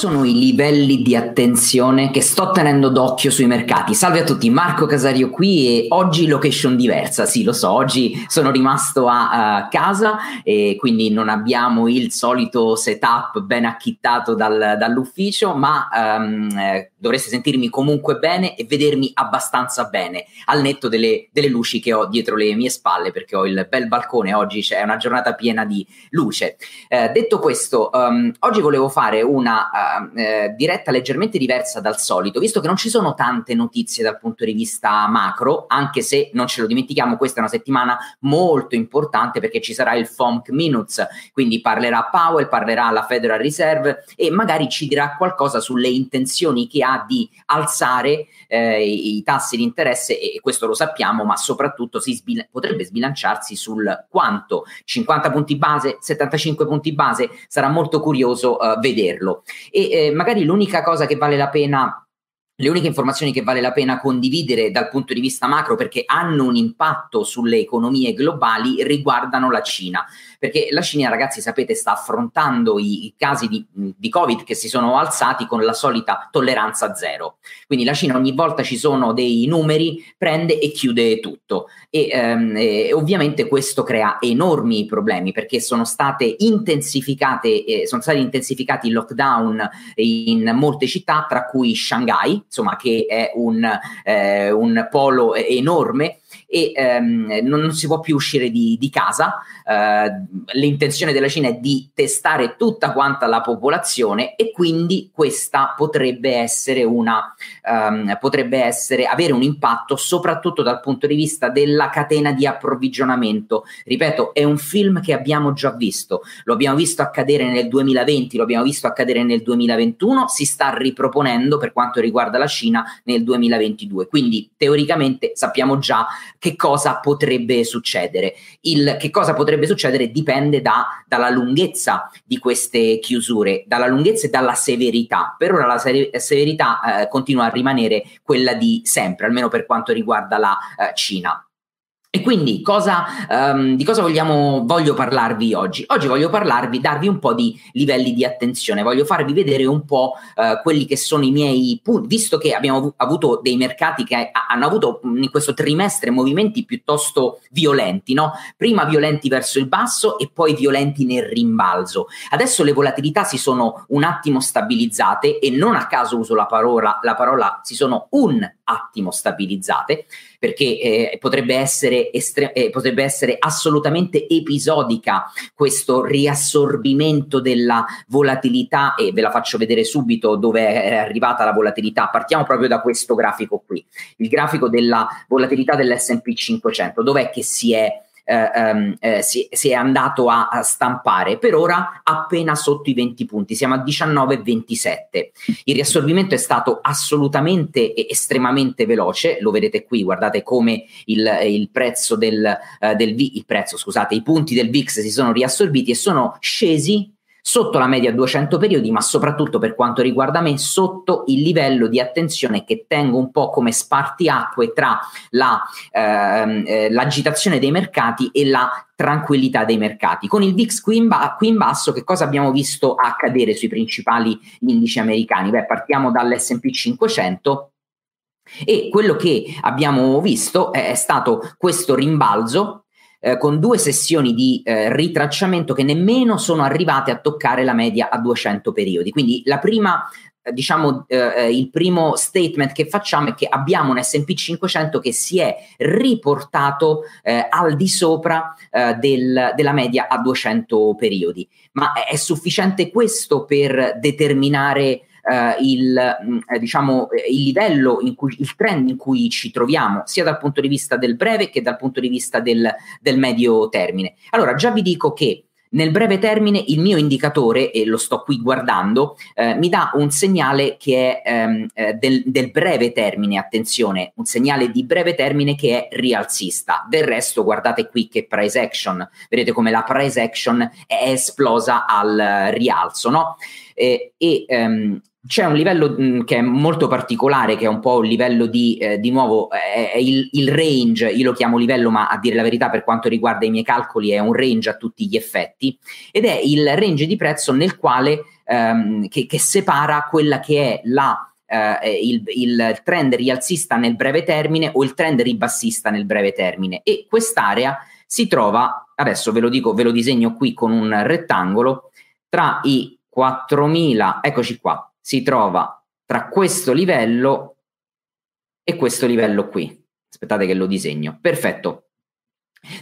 sono i livelli di attenzione che sto tenendo d'occhio sui mercati? Salve a tutti, Marco Casario qui e oggi location diversa, sì lo so, oggi sono rimasto a, a casa e quindi non abbiamo il solito setup ben acchittato dal, dall'ufficio, ma um, dovreste sentirmi comunque bene e vedermi abbastanza bene, al netto delle, delle, luci che ho dietro le mie spalle perché ho il bel balcone, oggi c'è una giornata piena di luce. Eh, detto questo, um, oggi volevo fare una uh, diretta leggermente diversa dal solito, visto che non ci sono tante notizie dal punto di vista macro, anche se non ce lo dimentichiamo, questa è una settimana molto importante perché ci sarà il FOMC Minutes, quindi parlerà Powell, parlerà la Federal Reserve e magari ci dirà qualcosa sulle intenzioni che ha di alzare eh, i tassi di interesse e questo lo sappiamo, ma soprattutto sbil- potrebbe sbilanciarsi sul quanto. 50 punti base, 75 punti base, sarà molto curioso uh, vederlo. E eh, magari l'unica cosa che vale la pena le uniche informazioni che vale la pena condividere dal punto di vista macro perché hanno un impatto sulle economie globali riguardano la Cina perché la Cina, ragazzi, sapete, sta affrontando i, i casi di, di, Covid che si sono alzati con la solita tolleranza zero. Quindi la Cina ogni volta ci sono dei numeri, prende e chiude tutto. E, ehm, e ovviamente questo crea enormi problemi perché sono state intensificate, eh, sono stati intensificati i lockdown in molte città, tra cui Shanghai, insomma, che è un, eh, un polo enorme e ehm, non, non, si può più uscire di, di casa. Eh, l'intenzione della Cina è di testare tutta quanta la popolazione e quindi questa potrebbe essere una um, potrebbe essere avere un impatto soprattutto dal punto di vista della catena di approvvigionamento. Ripeto, è un film che abbiamo già visto, lo abbiamo visto accadere nel 2020, lo abbiamo visto accadere nel 2021, si sta riproponendo per quanto riguarda la Cina nel 2022. Quindi teoricamente sappiamo già che cosa potrebbe succedere. Il che cosa potrebbe succedere dipende da, dalla lunghezza di queste chiusure, dalla lunghezza e dalla severità. Per ora la severità eh, continua a rimanere quella di sempre, almeno per quanto riguarda la eh, Cina. E quindi cosa, um, di cosa vogliamo, voglio parlarvi oggi? Oggi voglio parlarvi, darvi un po' di livelli di attenzione, voglio farvi vedere un po' uh, quelli che sono i miei punti, visto che abbiamo avuto dei mercati che hanno avuto in questo trimestre movimenti piuttosto violenti, no? Prima violenti verso il basso e poi violenti nel rimbalzo. Adesso le volatilità si sono un attimo stabilizzate e non a caso uso la parola, la parola si sono un attimo stabilizzate perché eh, potrebbe, essere estre- eh, potrebbe essere assolutamente episodica questo riassorbimento della volatilità e ve la faccio vedere subito dove è arrivata la volatilità. Partiamo proprio da questo grafico qui, il grafico della volatilità dell'S&P 500, dov'è che si è eh, um, eh, si, si, è andato a, a, stampare per ora appena sotto i 20 punti, siamo a 19,27. Il riassorbimento è stato assolutamente e estremamente veloce, lo vedete qui, guardate come il, il prezzo del, uh, del il prezzo, scusate, i punti del VIX si sono riassorbiti e sono scesi sotto la media 200 periodi, ma soprattutto per quanto riguarda me, sotto il livello di attenzione che tengo un po' come spartiacque tra la, ehm, eh, l'agitazione dei mercati e la tranquillità dei mercati. Con il VIX qui in, ba- qui in, basso, che cosa abbiamo visto accadere sui principali indici americani? Beh, partiamo dall'SP 500. E quello che abbiamo visto è stato questo rimbalzo eh, con due sessioni di eh, ritracciamento che nemmeno sono arrivate a toccare la media a 200 periodi. Quindi la prima eh, diciamo eh, eh, il primo statement che facciamo è che abbiamo un S&P 500 che si è riportato eh, al di sopra eh, del, della media a 200 periodi ma è, è sufficiente questo per determinare eh, il, mm, eh, diciamo, eh, il livello, cui, il trend in cui ci troviamo, sia dal punto di vista del breve che dal punto di vista del, del medio termine. Allora, già vi dico che nel breve termine il mio indicatore, e lo sto qui guardando, eh, mi dà un segnale che è ehm, eh, del, del, breve termine, attenzione, un segnale di breve termine che è rialzista. Del resto guardate qui che price action, vedete come la price action è esplosa al rialzo, no? Eh, e ehm, c'è un livello mh, mm, che è molto particolare, che è un po' un livello di, eh, di nuovo, è, è il, il, range, io lo chiamo livello, ma a dire la verità per quanto riguarda i miei calcoli è un range a tutti gli effetti, ed è il range di prezzo nel quale ehm, che, che separa quella che è la Uh, il, il, trend rialzista nel breve termine o il trend ribassista nel breve termine. E quest'area si trova, adesso ve lo dico, ve lo disegno qui con un rettangolo, tra i 4000, eccoci qua, si trova tra questo livello e questo livello qui. Aspettate che lo disegno. Perfetto.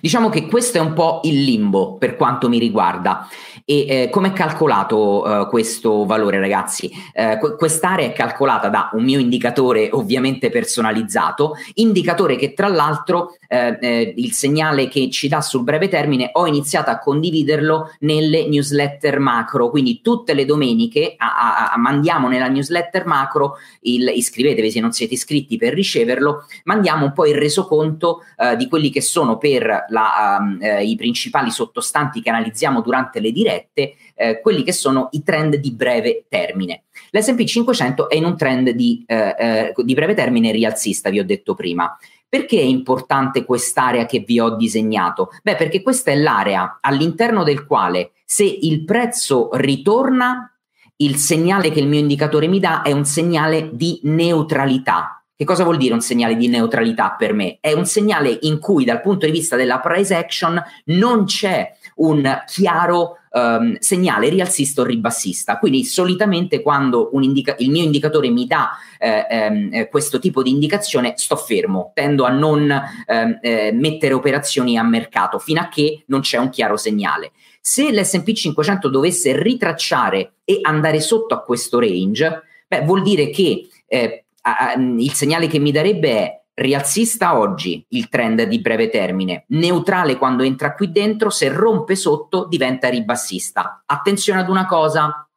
Diciamo che questo è un po' il limbo per quanto mi riguarda. E eh, come è calcolato eh, questo valore, ragazzi? Eh, quest'area è calcolata da un mio indicatore ovviamente personalizzato, indicatore che tra l'altro eh, eh, il segnale che ci dà sul breve termine ho iniziato a condividerlo nelle newsletter macro, quindi tutte le domeniche a, a, a mandiamo nella newsletter macro, il, iscrivetevi se non siete iscritti per riceverlo, mandiamo un po' il resoconto eh, di quelli che sono per la, um, eh, i principali sottostanti che analizziamo durante le dirette, eh, quelli che sono i trend di breve termine. L'SP 500 è in un trend di, eh, di breve termine rialzista, vi ho detto prima. Perché è importante quest'area che vi ho disegnato? Beh, perché questa è l'area all'interno del quale se il prezzo ritorna, il segnale che il mio indicatore mi dà è un segnale di neutralità. Che cosa vuol dire un segnale di neutralità per me? È un segnale in cui dal punto di vista della price action non c'è un chiaro um, segnale rialzista o ribassista. Quindi solitamente quando indica- il mio indicatore mi dà eh, ehm, questo tipo di indicazione, sto fermo, tendo a non ehm, eh, mettere operazioni a mercato fino a che non c'è un chiaro segnale. Se l'SP 500 dovesse ritracciare e andare sotto a questo range, beh, vuol dire che eh, a, a, il segnale che mi darebbe è rialzista oggi il trend di breve termine, neutrale quando entra qui dentro, se rompe sotto diventa ribassista. Attenzione ad una cosa,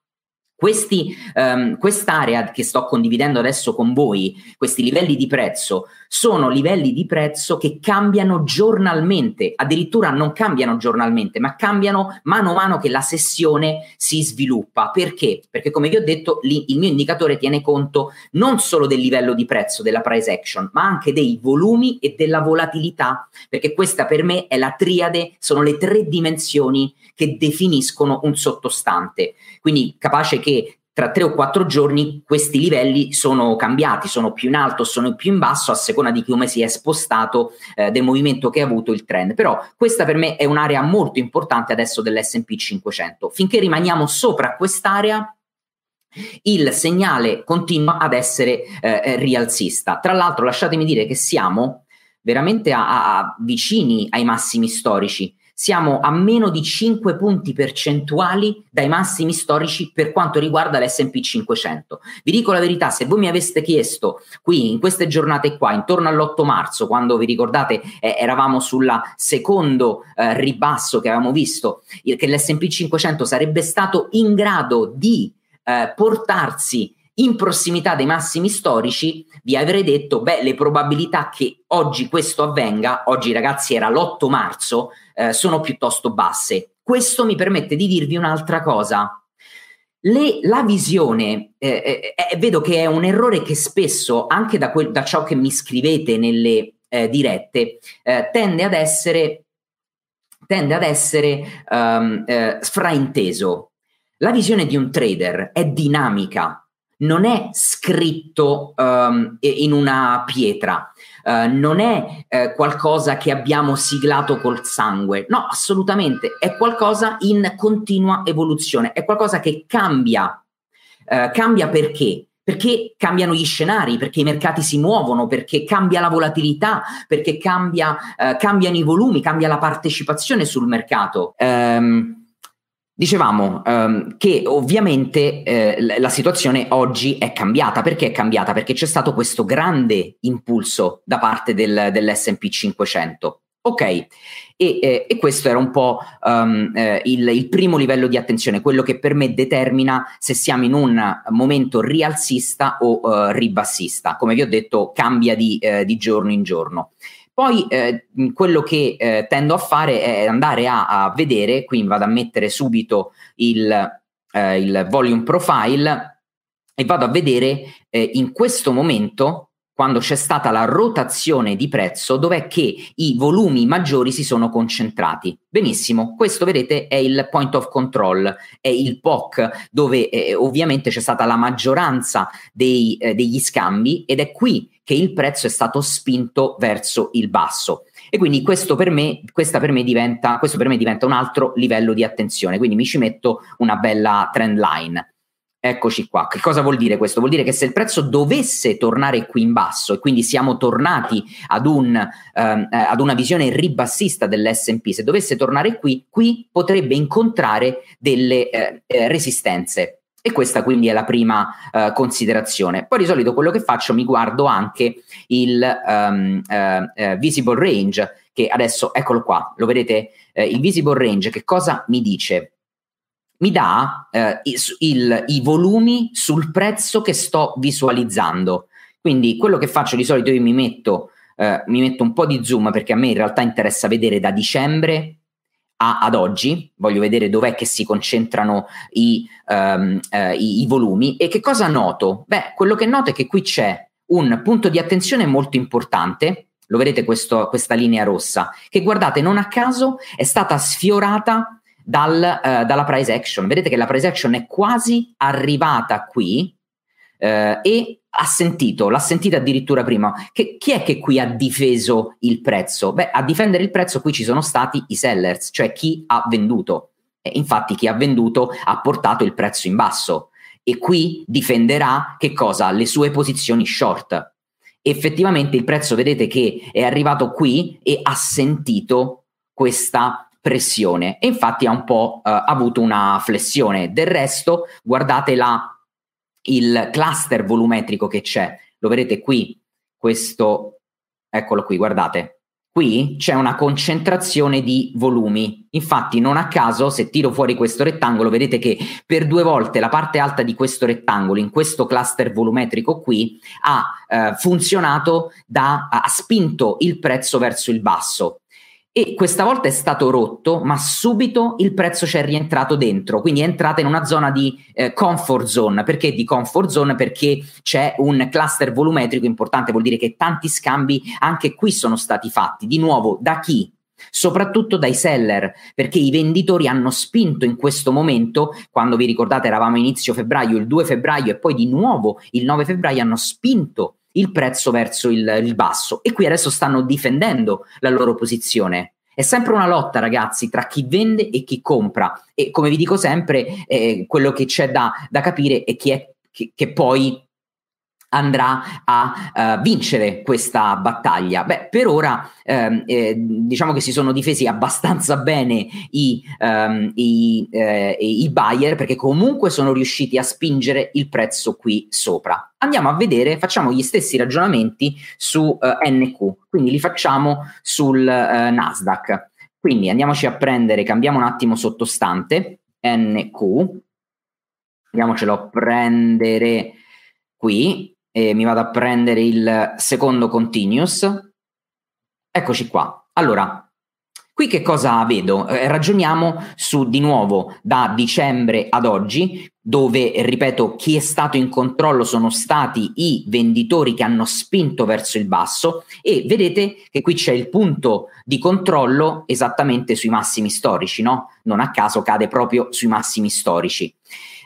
questi, um, quest'area che sto condividendo adesso con voi, questi livelli di prezzo, sono livelli di prezzo che cambiano giornalmente, addirittura non cambiano giornalmente, ma cambiano mano a mano che la sessione si sviluppa. Perché? Perché come vi ho detto, li, il mio indicatore tiene conto non solo del livello di prezzo della price action, ma anche dei volumi e della volatilità, perché questa per me è la triade, sono le tre dimensioni che definiscono un sottostante. Quindi capace che tra tre o quattro giorni questi livelli sono cambiati, sono più in alto, sono più in basso a seconda di come si è spostato eh, del movimento che ha avuto il trend. Però questa per me è un'area molto importante adesso dell'SP 500. Finché rimaniamo sopra quest'area, il segnale continua ad essere eh, eh rialzista. Tra l'altro, lasciatemi dire che siamo veramente a, a, vicini ai massimi storici siamo a meno di 5 punti percentuali dai massimi storici per quanto riguarda l'SP 500. Vi dico la verità, se voi mi aveste chiesto qui in queste giornate qua, intorno all'8 marzo, quando vi ricordate eh, eravamo sul secondo eh, ribasso che avevamo visto, che l'SP 500 sarebbe stato in grado di eh, portarsi in prossimità dei massimi storici, vi avrei detto, beh, le probabilità che oggi questo avvenga, oggi ragazzi era l'8 marzo, eh, sono piuttosto basse. Questo mi permette di dirvi un'altra cosa. Le, la visione, eh, eh, eh vedo che è un errore che spesso, anche da, quel, da ciò che mi scrivete nelle eh, dirette, eh, tende ad essere, tende ad essere um, frainteso. La visione di un trader è dinamica, non è scritto um, in una pietra, uh, non è uh, qualcosa che abbiamo siglato col sangue, no, assolutamente, è qualcosa in continua evoluzione, è qualcosa che cambia. Uh, cambia perché? Perché cambiano gli scenari, perché i mercati si muovono, perché cambia la volatilità, perché cambia, cambiano i volumi, cambia la partecipazione sul mercato. Um, Dicevamo um, che ovviamente eh, la situazione oggi è cambiata. Perché è cambiata? Perché c'è stato questo grande impulso da parte del, dell'SP 500. Ok, e, eh, e, questo era un po' um, eh, il, il, primo livello di attenzione, quello che per me determina se siamo in un momento rialzista o uh, ribassista. Come vi ho detto, cambia di, uh, di giorno in giorno. Poi eh, quello che eh, tendo a fare è andare a, a, vedere, quindi vado a mettere subito il, eh, il volume profile e vado a vedere eh, in questo momento quando c'è stata la rotazione di prezzo, dov'è che i volumi maggiori si sono concentrati. Benissimo, questo vedete è il point of control, è il POC, dove eh, ovviamente c'è stata la maggioranza dei, eh, degli scambi ed è qui che il prezzo è stato spinto verso il basso. E quindi questo per me, per me diventa, questo per me diventa un altro livello di attenzione, quindi mi ci metto una bella trend line. Eccoci qua. Che cosa vuol dire questo? Vuol dire che se il prezzo dovesse tornare qui in basso e quindi siamo tornati ad, un, ehm, eh, ad una visione ribassista dell'SP, se dovesse tornare qui, qui potrebbe incontrare delle eh, eh, resistenze. E questa quindi è la prima uh, considerazione. Poi di solito quello che faccio mi guardo anche il um, uh, uh, visible range, che adesso eccolo qua, lo vedete? il visible range che cosa mi dice? mi dà eh, il, i volumi sul prezzo che sto visualizzando. Quindi quello che faccio di solito io mi metto, mi metto un po' di zoom perché a me in realtà interessa vedere da dicembre a, ad oggi, voglio vedere dov'è che si concentrano i, um, uh, i, i volumi. E che cosa noto? Beh, quello che noto è che qui c'è un punto di attenzione molto importante, lo vedete questo, questa linea rossa, che guardate non a caso è stata sfiorata dal, uh, dalla price action. Vedete che la price action è quasi arrivata qui uh, e ha sentito, l'ha sentita addirittura prima. Che, chi è che qui ha difeso il prezzo? Beh, a difendere il prezzo qui ci sono stati i sellers, cioè chi ha venduto. E infatti chi ha venduto ha portato il prezzo in basso e qui difenderà che cosa? Le sue posizioni short. Effettivamente il prezzo vedete che è arrivato qui e ha sentito questa pressione e infatti ha un po' eh, avuto una flessione. Del resto, guardate la, il cluster volumetrico che c'è, lo vedete qui, questo, eccolo qui, guardate. Qui c'è una concentrazione di volumi. Infatti, non a caso, se tiro fuori questo rettangolo, vedete che per due volte la parte alta di questo rettangolo, in questo cluster volumetrico qui, ha eh, funzionato da, ha spinto il prezzo verso il basso e questa volta è stato rotto, ma subito il prezzo ci è rientrato dentro, quindi è entrata in una zona di eh, comfort zone. Perché di comfort zone? Perché c'è un cluster volumetrico importante, vuol dire che tanti scambi anche qui sono stati fatti. Di nuovo, da chi? soprattutto dai seller, perché i venditori hanno spinto in questo momento, quando vi ricordate eravamo inizio febbraio, il 2 febbraio e poi di nuovo il 9 febbraio hanno spinto il prezzo verso il, il basso e qui adesso stanno difendendo la loro posizione. È sempre una lotta, ragazzi, tra chi vende e chi compra. E come vi dico sempre, eh, quello che c'è da, da capire è chi è che, che poi andrà a uh, vincere questa battaglia? Beh, per ora ehm, eh, diciamo che si sono difesi abbastanza bene i, um, i, eh, i, buyer perché comunque sono riusciti a spingere il prezzo qui sopra. Andiamo a vedere, facciamo gli stessi ragionamenti su eh, NQ, quindi li facciamo sul uh, Nasdaq. Quindi andiamoci a prendere, cambiamo un attimo sottostante, NQ, andiamocelo a prendere qui, e mi vado a prendere il secondo continuous. Eccoci qua. Allora, qui che cosa vedo? Eh, ragioniamo su di nuovo da dicembre ad oggi, dove, ripeto, chi è stato in controllo sono stati i venditori che hanno spinto verso il basso e vedete che qui c'è il punto di controllo esattamente sui massimi storici, no? Non a caso cade proprio sui massimi storici.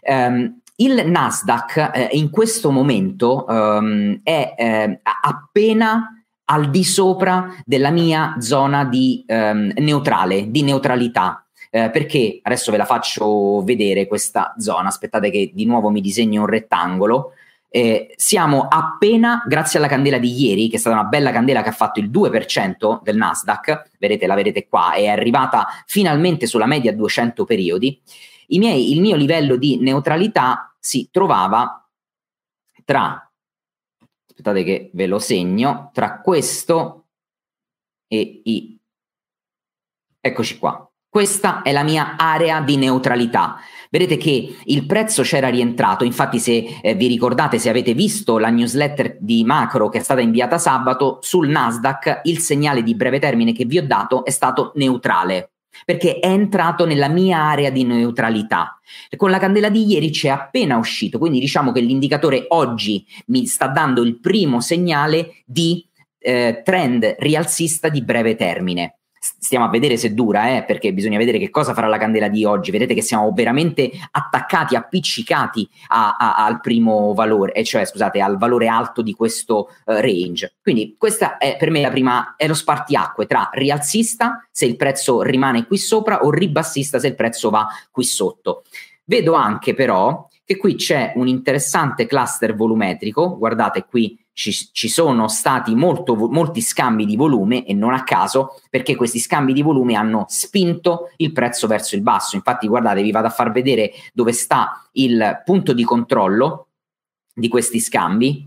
Um, il Nasdaq eh, in questo momento um, è eh, appena al di sopra della mia zona di um, neutrale, di neutralità. Eh, perché adesso ve la faccio vedere questa zona. Aspettate che di nuovo mi disegno un rettangolo. Eh, siamo appena, grazie alla candela di ieri, che è stata una bella candela che ha fatto il 2% del Nasdaq, vedete, la vedete qua, è arrivata finalmente sulla media 200 periodi miei, il mio livello di neutralità si trovava tra, aspettate che ve lo segno, tra questo e i... Eccoci qua. Questa è la mia area di neutralità. Vedete che il prezzo c'era rientrato, infatti se eh, vi ricordate, se avete visto la newsletter di macro che è stata inviata sabato, sul Nasdaq il segnale di breve termine che vi ho dato è stato neutrale. Perché è entrato nella mia area di neutralità. Con la candela di ieri c'è appena uscito, quindi diciamo che l'indicatore oggi mi sta dando il primo segnale di eh, trend rialzista di breve termine stiamo a vedere se dura, eh, perché bisogna vedere che cosa farà la candela di oggi. Vedete che siamo veramente attaccati, appiccicati a, a, al primo valore, eh, cioè scusate, al valore alto di questo uh, range. Quindi questa è per me la prima, è lo spartiacque tra rialzista se il prezzo rimane qui sopra o ribassista se il prezzo va qui sotto. Vedo anche però che qui c'è un interessante cluster volumetrico, guardate qui ci, ci sono stati molto, molti scambi di volume e non a caso perché questi scambi di volume hanno spinto il prezzo verso il basso. Infatti guardate, vi vado a far vedere dove sta il punto di controllo di questi scambi.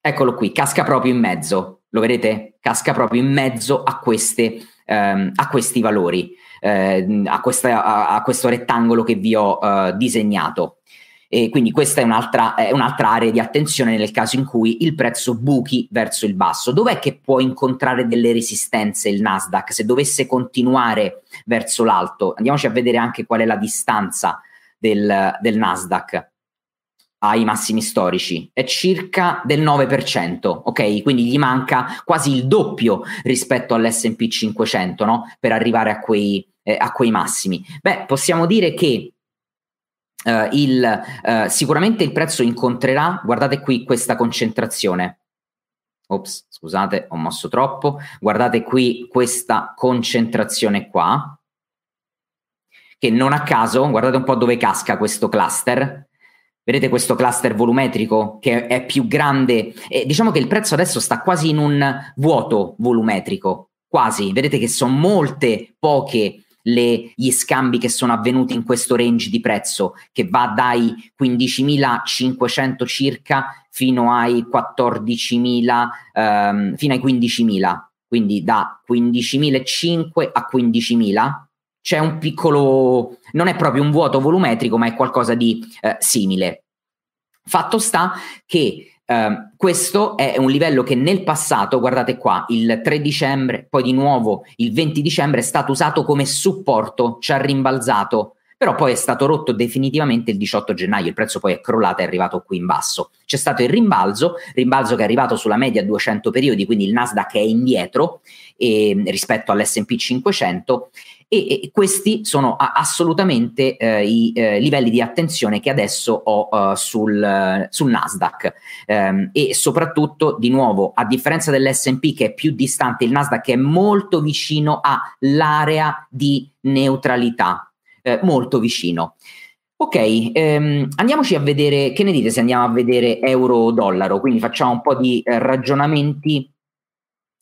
Eccolo qui, casca proprio in mezzo, lo vedete? Casca proprio in mezzo a, queste, ehm, a questi valori, eh, a, questa, a, a, questo rettangolo che vi ho eh, disegnato. E quindi questa è un'altra, è un'altra, area di attenzione nel caso in cui il prezzo buchi verso il basso. Dov'è che può incontrare delle resistenze il Nasdaq se dovesse continuare verso l'alto? Andiamoci a vedere anche qual è la distanza del, del Nasdaq ai massimi storici, è circa del 9%, ok? Quindi gli manca quasi il doppio rispetto all'SP 500, no? Per arrivare a quei, eh, a quei massimi. Beh, possiamo dire che Uh, il, uh, sicuramente il prezzo incontrerà, guardate qui questa concentrazione. Ops, scusate, ho mosso troppo. Guardate qui questa concentrazione qua, che non a caso, guardate un po' dove casca questo cluster. Vedete questo cluster volumetrico che è più grande? E diciamo che il prezzo adesso sta quasi in un vuoto volumetrico, quasi. Vedete che sono molte poche le, gli scambi che sono avvenuti in questo range di prezzo che va dai 15.500 circa fino ai 14.000 ehm, fino ai 15.000 quindi da 15.500 a 15.000 c'è un piccolo non è proprio un vuoto volumetrico ma è qualcosa di eh, simile. Fatto sta che Uh, questo è un livello che nel passato, guardate qua, il 3 dicembre, poi di nuovo il 20 dicembre è stato usato come supporto, ci ha rimbalzato, però poi è stato rotto definitivamente il 18 gennaio, il prezzo poi è crollato è arrivato qui in basso. C'è stato il rimbalzo, rimbalzo che è arrivato sulla media 200 periodi, quindi il Nasdaq è indietro eh, rispetto all'S&P 500 e, e questi sono assolutamente eh, i eh, livelli di attenzione che adesso ho uh, sul, sul, Nasdaq. Um, e soprattutto di nuovo a differenza dell'S&P che è più distante il Nasdaq è molto vicino all'area di neutralità. Eh, molto vicino. Ok, ehm, andiamoci a vedere, che ne dite se andiamo a vedere euro-dollaro? Quindi facciamo un po' di eh, ragionamenti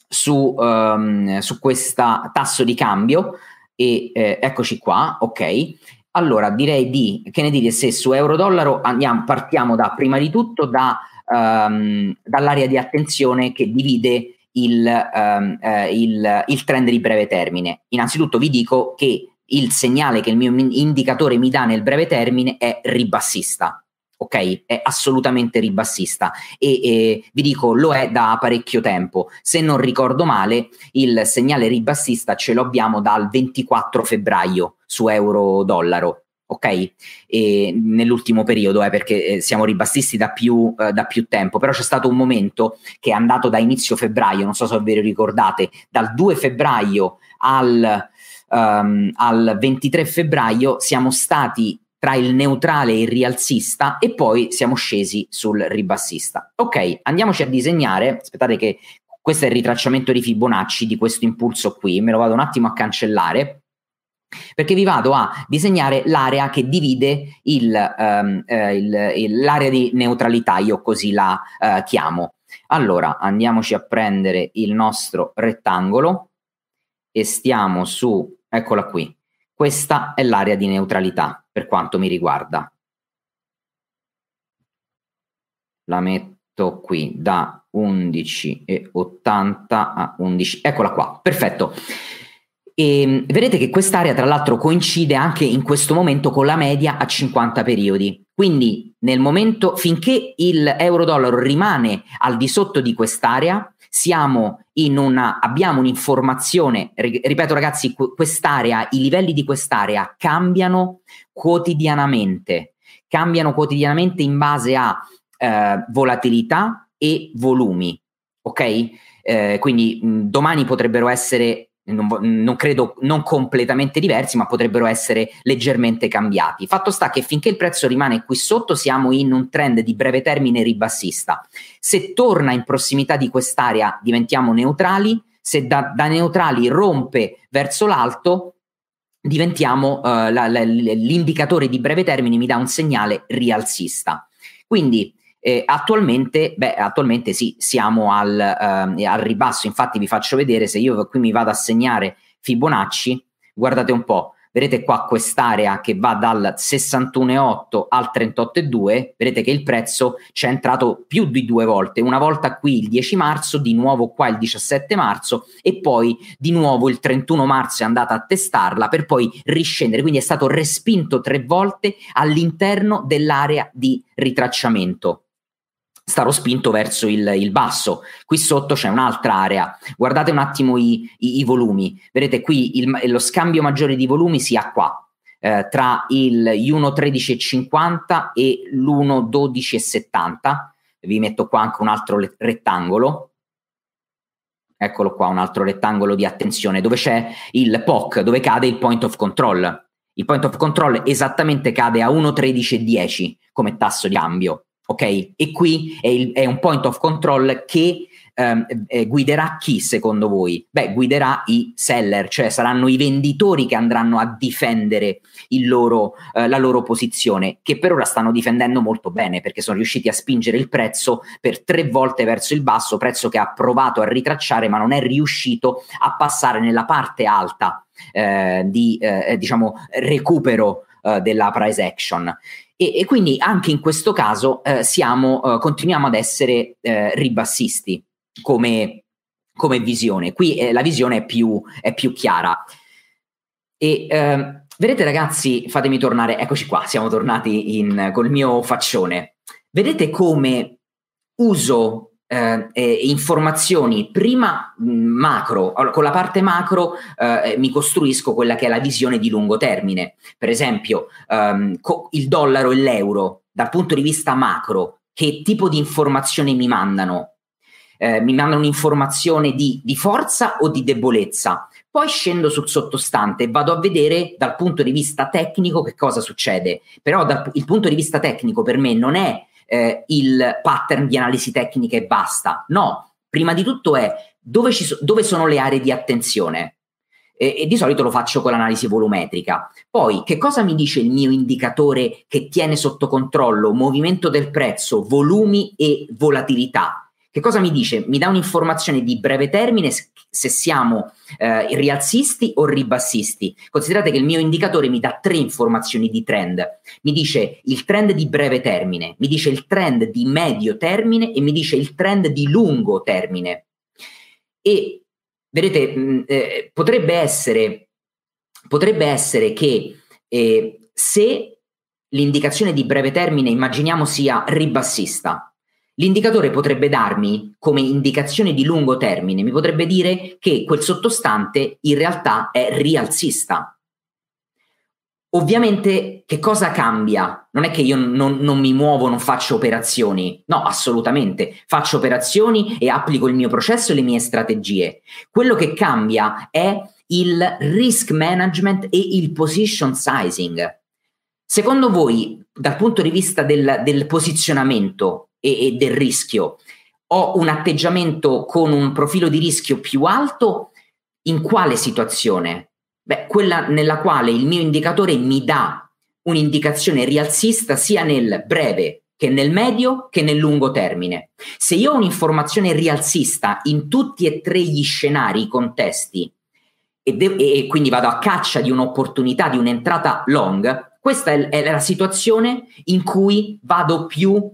su, um, su questo tasso di cambio e eh, eccoci qua, ok. Allora direi di, che ne dite se su euro-dollaro andiamo, partiamo da, prima di tutto da, um, dall'area di attenzione che divide il, um, eh, il, il trend di breve termine. Innanzitutto vi dico che il segnale che il mio indicatore mi dà nel breve termine è ribassista ok? È assolutamente ribassista e, e, vi dico lo è da parecchio tempo. Se non ricordo male, il segnale ribassista ce lo abbiamo dal 24 febbraio su euro-dollaro. Ok, e nell'ultimo periodo, eh, perché eh, siamo ribassisti da più, eh, da più tempo, però c'è stato un momento che è andato da inizio febbraio, non so se ve lo ricordate, dal 2 febbraio al, um, al 23 febbraio siamo stati tra il neutrale e il rialzista e poi siamo scesi sul ribassista. Ok, andiamoci a disegnare, aspettate che questo è il ritracciamento di Fibonacci di questo impulso qui, me lo vado un attimo a cancellare perché vi vado a disegnare l'area che divide il, um, eh, il, il, l'area di neutralità, io così la uh, chiamo. Allora andiamoci a prendere il nostro rettangolo e stiamo su, eccola qui, questa è l'area di neutralità per quanto mi riguarda. La metto qui da 11,80 a 11. Eccola qua, perfetto. E vedete che quest'area tra l'altro coincide anche in questo momento con la media a 50 periodi. Quindi nel momento finché il euro-dollaro rimane al di sotto di quest'area, una, abbiamo un'informazione, ripeto ragazzi, quest'area, i livelli di quest'area cambiano quotidianamente, cambiano quotidianamente in base a eh, volatilità e volumi, ok? Eh, quindi mh, domani potrebbero essere non, non, credo non completamente diversi, ma potrebbero essere leggermente cambiati. Fatto sta che finché il prezzo rimane qui sotto, siamo in un trend di breve termine ribassista. Se torna in prossimità di quest'area, diventiamo neutrali. Se da, da neutrali rompe verso l'alto, diventiamo uh, la, la, l'indicatore di breve termine mi dà un segnale rialzista. Quindi eh, attualmente, beh, attualmente sì, siamo al, eh, al, ribasso, infatti vi faccio vedere se io qui mi vado a segnare Fibonacci, guardate un po', vedete qua quest'area che va dal 61,8 al 38,2, vedete che il prezzo c'è entrato più di due volte, una volta qui il 10 marzo, di nuovo qua il 17 marzo e poi di nuovo il 31 marzo è andata a testarla per poi riscendere, quindi è stato respinto tre volte all'interno dell'area di ritracciamento starò spinto verso il, il, basso. Qui sotto c'è un'altra area. Guardate un attimo i, i, i volumi. Vedete qui il, lo scambio maggiore di volumi si ha qua. Eh, tra il 1.13,50 e l'1.12,70 vi metto qua anche un altro rettangolo eccolo qua un altro rettangolo di attenzione dove c'è il POC dove cade il point of control il point of control esattamente cade a 1.1310 come tasso di cambio ok? E qui è, il, è un point of control che ehm, eh, guiderà chi secondo voi? Beh, guiderà i seller, cioè saranno i venditori che andranno a difendere loro, eh, la loro posizione, che per ora stanno difendendo molto bene perché sono riusciti a spingere il prezzo per tre volte verso il basso, prezzo che ha provato a ritracciare ma non è riuscito a passare nella parte alta eh, di eh, diciamo recupero eh, della price action. E, e, quindi anche in questo caso eh, siamo, eh, continuiamo ad essere eh, ribassisti come, come, visione. Qui eh, la visione è più, è più chiara. E ehm, vedete ragazzi, fatemi tornare, eccoci qua, siamo tornati in, col mio faccione. Vedete come uso eh, eh, informazioni prima mh, macro, allora, con la parte macro eh, mi costruisco quella che è la visione di lungo termine. Per esempio, ehm, co- il dollaro e l'euro, dal punto di vista macro, che tipo di informazioni mi mandano? Eh, mi mandano un'informazione di, di forza o di debolezza? Poi scendo sul sottostante e vado a vedere dal punto di vista tecnico che cosa succede. Però dal il punto di vista tecnico per me non è eh, il pattern di analisi tecnica e basta. No, prima di tutto è dove, so- dove sono le aree di attenzione. E, e, di solito lo faccio con l'analisi volumetrica. Poi, che cosa mi dice il mio indicatore che tiene sotto controllo movimento del prezzo, volumi e volatilità? Che cosa mi dice? Mi dà un'informazione di breve termine se siamo eh, rialzisti o ribassisti. Considerate che il mio indicatore mi dà tre informazioni di trend. Mi dice il trend di breve termine, mi dice il trend di medio termine e mi dice il trend di lungo termine. E vedete, mh, mm, eh, potrebbe, essere, potrebbe essere che eh, se l'indicazione di breve termine immaginiamo sia ribassista, L'indicatore potrebbe darmi come indicazione di lungo termine, mi potrebbe dire che quel sottostante in realtà è rialzista. Ovviamente che cosa cambia? Non è che io non, non, mi muovo, non faccio operazioni, no, assolutamente, faccio operazioni e applico il mio processo e le mie strategie. Quello che cambia è il risk management e il position sizing. Secondo voi, dal punto di vista del, del posizionamento, e, e del rischio. Ho un atteggiamento con un profilo di rischio più alto in quale situazione? Beh, quella nella quale il mio indicatore mi dà un'indicazione rialzista sia nel breve che nel medio che nel lungo termine. Se io ho un'informazione rialzista in tutti e tre gli scenari, i contesti, e, de- e quindi vado a caccia di un'opportunità, di un'entrata long, questa è, è la situazione in cui vado più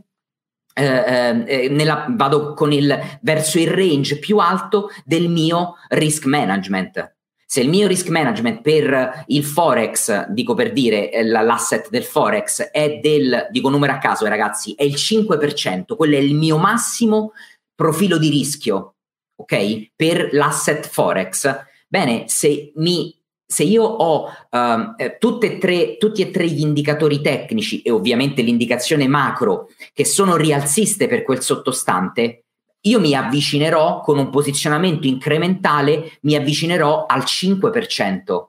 eh, eh, eh, nella, vado con il, verso il range più alto del mio risk management. Se il mio risk management per il Forex, dico per dire eh, l'asset del Forex, è del, dico numero a caso ragazzi, è il 5%, quello è il mio massimo profilo di rischio, ok? Per l'asset Forex. Bene, se mi se io ho um, eh, e tre, tutti e tre gli indicatori tecnici e ovviamente l'indicazione macro che sono rialziste per quel sottostante, io mi avvicinerò con un posizionamento incrementale, mi avvicinerò al 5%.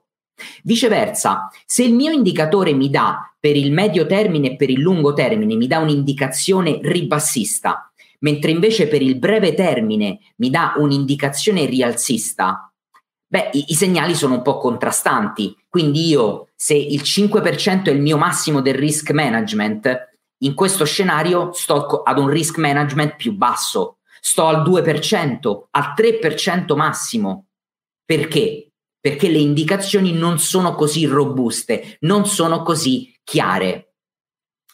Viceversa, se il mio indicatore mi dà per il medio termine e per il lungo termine, mi dà un'indicazione ribassista, mentre invece per il breve termine mi dà un'indicazione rialzista, beh, i, i segnali sono un po' contrastanti. Quindi io, se il 5% è il mio massimo del risk management, in questo scenario sto ad un risk management più basso sto al 2%, al 3% massimo. Perché? Perché le indicazioni non sono così robuste, non sono così chiare.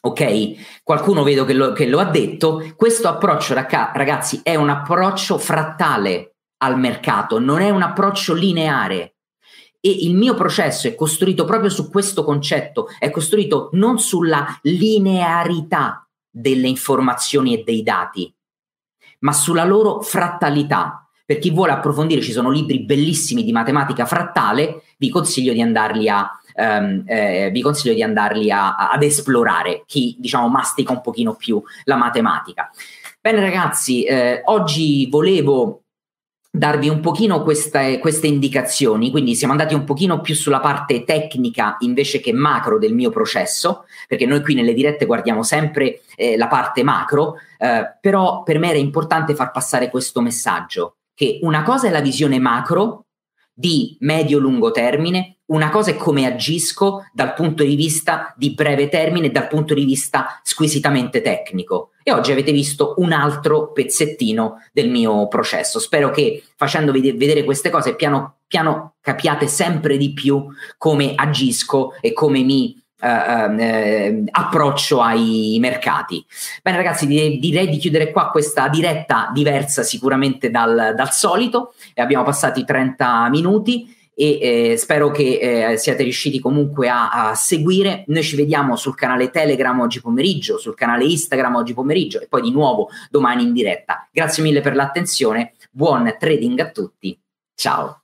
Ok? Qualcuno vedo che lo, che lo ha detto. Questo approccio, ragazzi, è un approccio frattale al mercato, non è un approccio lineare. E il mio processo è costruito proprio su questo concetto, è costruito non sulla linearità delle informazioni e dei dati, ma sulla loro frattalità. Per chi vuole approfondire, ci sono libri bellissimi di matematica frattale, vi consiglio di andarli a, Um, eh, vi consiglio di andarli a, a, ad esplorare, chi diciamo mastica un pochino più la matematica. Bene ragazzi, eh, oggi volevo darvi un pochino queste, queste, indicazioni, quindi siamo andati un pochino più sulla parte tecnica invece che macro del mio processo, perché noi qui nelle dirette guardiamo sempre eh, la parte macro, eh, però per me era importante far passare questo messaggio, che una cosa è la visione macro di medio-lungo termine, una cosa è come agisco dal punto di vista di breve termine, dal punto di vista squisitamente tecnico. E oggi avete visto un altro pezzettino del mio processo. Spero che facendovi vedere queste cose piano piano capiate sempre di più come agisco e come mi Uh, uh, approccio ai mercati. Bene, ragazzi, direi, direi, di chiudere qua questa diretta diversa sicuramente dal, dal solito. E abbiamo passati 30 minuti e eh, spero che eh, siate riusciti comunque a, a, seguire. Noi ci vediamo sul canale Telegram oggi pomeriggio, sul canale Instagram oggi pomeriggio e poi di nuovo domani in diretta. Grazie mille per l'attenzione, buon trading a tutti, ciao.